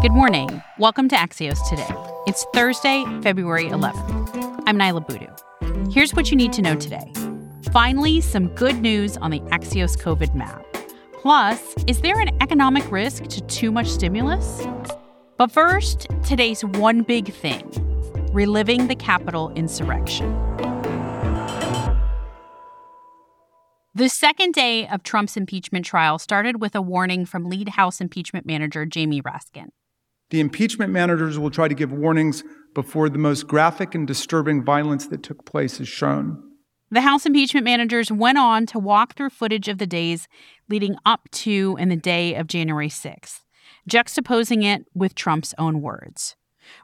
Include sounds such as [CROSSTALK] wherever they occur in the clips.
Good morning. Welcome to Axios Today. It's Thursday, February 11th. I'm Niala Boodhoo. Here's what you need to know today. Finally, some good news on the Axios COVID map. Plus, is there an economic risk to too much stimulus? But first, today's one big thing reliving the Capitol insurrection. The second day of Trump's impeachment trial started with a warning from lead House impeachment manager Jamie Raskin. The impeachment managers will try to give warnings before the most graphic and disturbing violence that took place is shown. The House impeachment managers went on to walk through footage of the days leading up to and the day of January 6th, juxtaposing it with Trump's own words.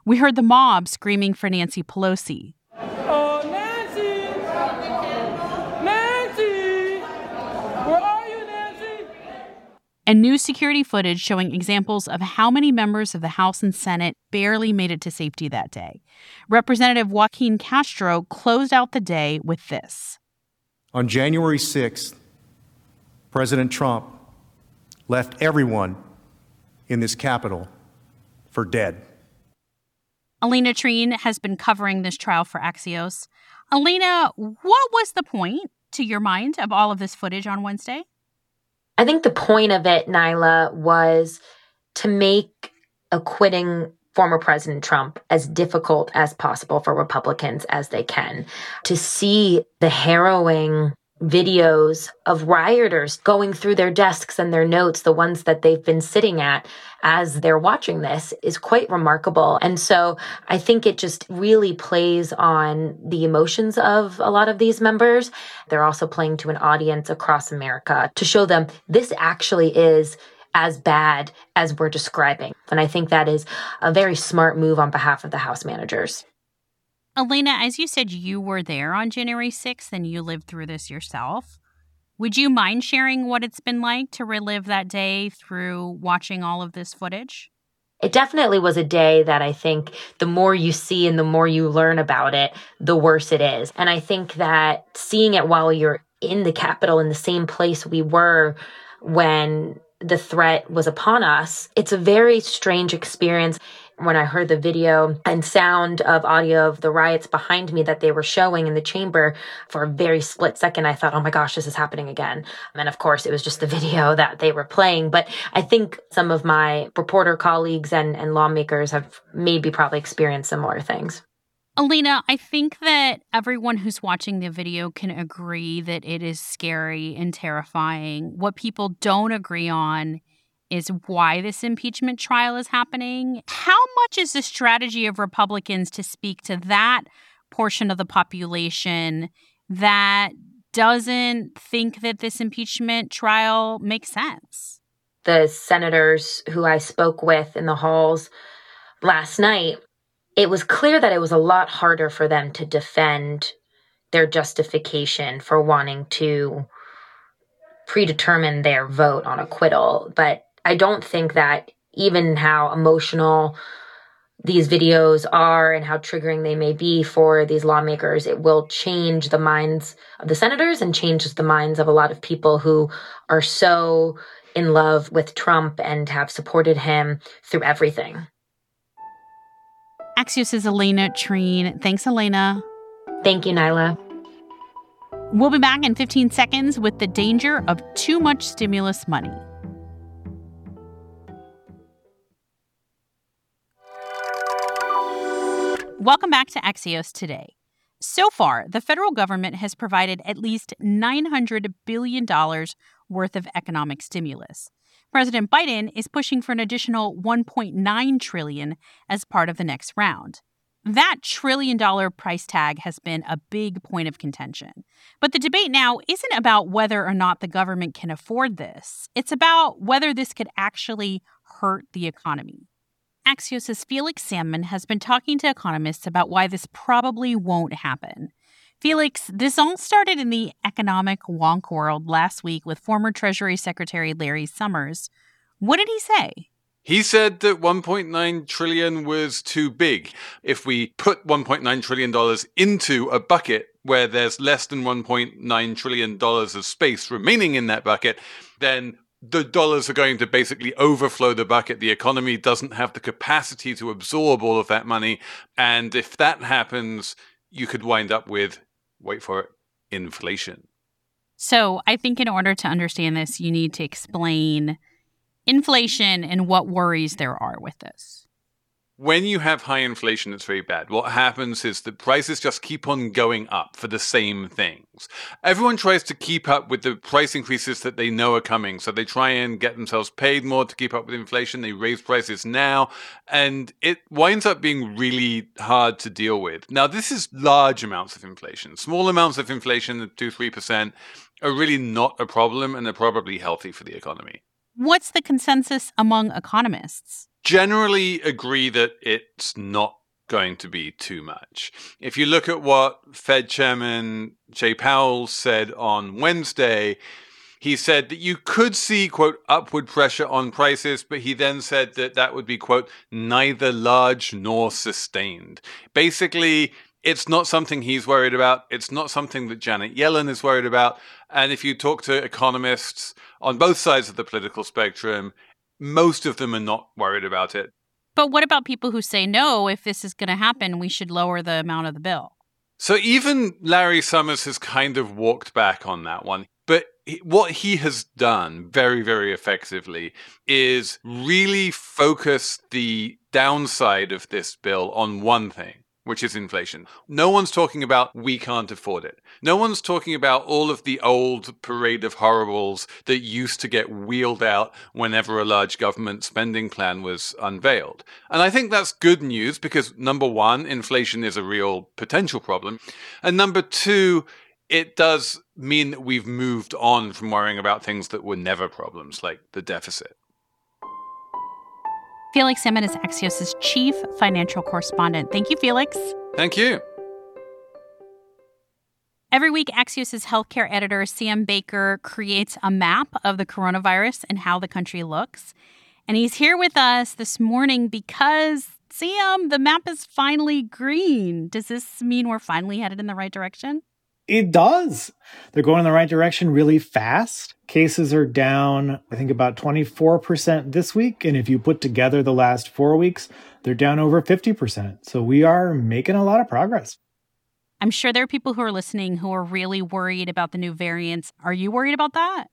We heard the mob screaming for Nancy Pelosi, and new security footage showing examples of how many members of the House and Senate barely made it to safety that day. Representative Joaquin Castro closed out the day with this. On January 6th, President Trump left everyone in this Capitol for dead. Alayna Treene has been covering this trial for Axios. Alayna, what was the point, to your mind, of all of this footage on Wednesday? I think the point of it, Niala, was to make acquitting former President Trump as difficult as possible for Republicans as they can. To see the harrowing videos of rioters going through their desks and their notes, the ones that they've been sitting at as they're watching this, is quite remarkable. And so I think it just really plays on the emotions of a lot of these members. They're also playing to an audience across America to show them this actually is as bad as we're describing. And I think that is a very smart move on behalf of the House managers. Alayna, as you said, you were there on January 6th and you lived through this yourself. Would you mind sharing what it's been like to relive that day through watching all of this footage? It definitely was a day that I think the more you see and the more you learn about it, the worse it is. And I think that seeing it while you're in the Capitol in the same place we were when the threat was upon us, it's a very strange experience when I heard the video and sound of audio of the riots behind me that they were showing in the chamber for a very split second, I thought, oh my gosh, this is happening again. And of course, it was just the [LAUGHS] video that they were playing. But I think some of my reporter colleagues and, and lawmakers have maybe probably experienced similar things. Alayna, I think that everyone who's watching the video can agree that it is scary and terrifying. What people don't agree on is why this impeachment trial is happening. How much is the strategy of Republicans to speak to that portion of the population that doesn't think that this impeachment trial makes sense? The senators who I spoke with in the halls last night, it was clear that it was a lot harder for them to defend their justification for wanting to predetermine their vote on acquittal. But I don't think that even how emotional these videos are and how triggering they may be for these lawmakers, it will change the minds of the senators and changes the minds of a lot of people who are so in love with Trump and have supported him through everything. Axios' Alayna Treene. Thanks, Elena. Thank you, Niala. We'll be back in 15 seconds with the danger of too much stimulus money. Welcome back to Axios today. So far, the federal government has provided at least $900 billion worth of economic stimulus. President Biden is pushing for an additional 1.9 trillion as part of the next round. That trillion dollar price tag has been a big point of contention. But the debate now isn't about whether or not the government can afford this. It's about whether this could actually hurt the economy. Axios' Felix Salmon has been talking to economists about why this probably won't happen. Felix, this all started in the economic wonk world last week with former Treasury Secretary Larry Summers. What did he say? He said that 1.9 trillion was too big. If we put 1.9 trillion dollars into a bucket where there's less than 1.9 trillion dollars of space remaining in that bucket, then the dollars are going to basically overflow the bucket. The economy doesn't have the capacity to absorb all of that money. And if that happens, you could wind up with, wait for it, inflation. So I think in order to understand this, you need to explain inflation and what worries there are with this when you have high inflation, it's very bad. What happens is that prices just keep on going up for the same things. Everyone tries to keep up with the price increases that they know are coming. So they try and get themselves paid more to keep up with inflation. They raise prices now, and it winds up being really hard to deal with. Now, this is large amounts of inflation. Small amounts of inflation, 2 3%, are really not a problem and they're probably healthy for the economy. What's the consensus among economists? Generally agree that it's not going to be too much. If you look at what Fed Chairman Jay Powell said on Wednesday, he said that you could see, quote, upward pressure on prices, but he then said that that would be, quote, neither large nor sustained. Basically, it's not something he's worried about. It's not something that Janet Yellen is worried about. And if you talk to economists on both sides of the political spectrum, most of them are not worried about it. But what about people who say, no, if this is going to happen, we should lower the amount of the bill? So even Larry Summers has kind of walked back on that one. But what he has done very, very effectively is really focus the downside of this bill on one thing which is inflation. No one's talking about we can't afford it. No one's talking about all of the old parade of horribles that used to get wheeled out whenever a large government spending plan was unveiled. And I think that's good news because number one, inflation is a real potential problem. And number two, it does mean that we've moved on from worrying about things that were never problems, like the deficit. Felix Salmon is Axios' chief financial correspondent. Thank you, Felix. Thank you. Every week, Axios' healthcare editor, Sam Baker, creates a map of the coronavirus and how the country looks. And he's here with us this morning because, Sam, the map is finally green. Does this mean we're finally headed in the right direction? It does. They're going in the right direction really fast. Cases are down, I think, about 24% this week. And if you put together the last four weeks, they're down over 50%. So we are making a lot of progress. I'm sure there are people who are listening who are really worried about the new variants. Are you worried about that?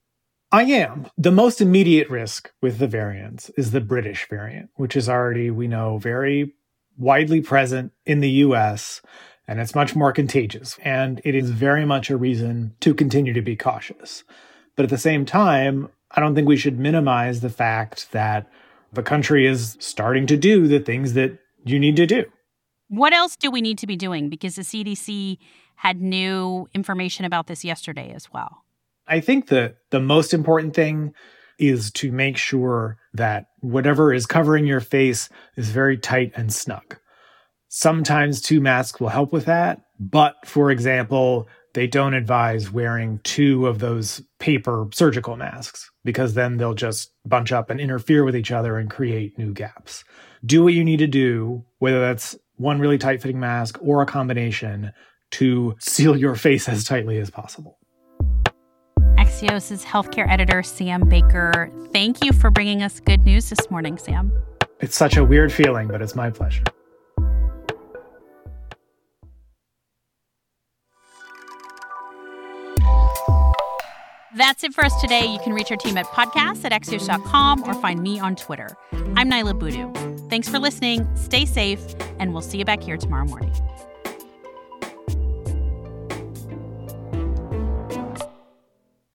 I am. The most immediate risk with the variants is the British variant, which is already, we know, very widely present in the US and it's much more contagious. And it is very much a reason to continue to be cautious. But at the same time, I don't think we should minimize the fact that the country is starting to do the things that you need to do. What else do we need to be doing? Because the CDC had new information about this yesterday as well. I think that the most important thing is to make sure that whatever is covering your face is very tight and snug. Sometimes two masks will help with that. But for example, they don't advise wearing two of those paper surgical masks because then they'll just bunch up and interfere with each other and create new gaps. Do what you need to do, whether that's one really tight fitting mask or a combination to seal your face as tightly as possible. Axios' healthcare editor, Sam Baker. Thank you for bringing us good news this morning, Sam. It's such a weird feeling, but it's my pleasure. That's it for us today. You can reach our team at podcasts at axios.com or find me on Twitter. I'm Niala Boodhoo. Thanks for listening. Stay safe, and we'll see you back here tomorrow morning.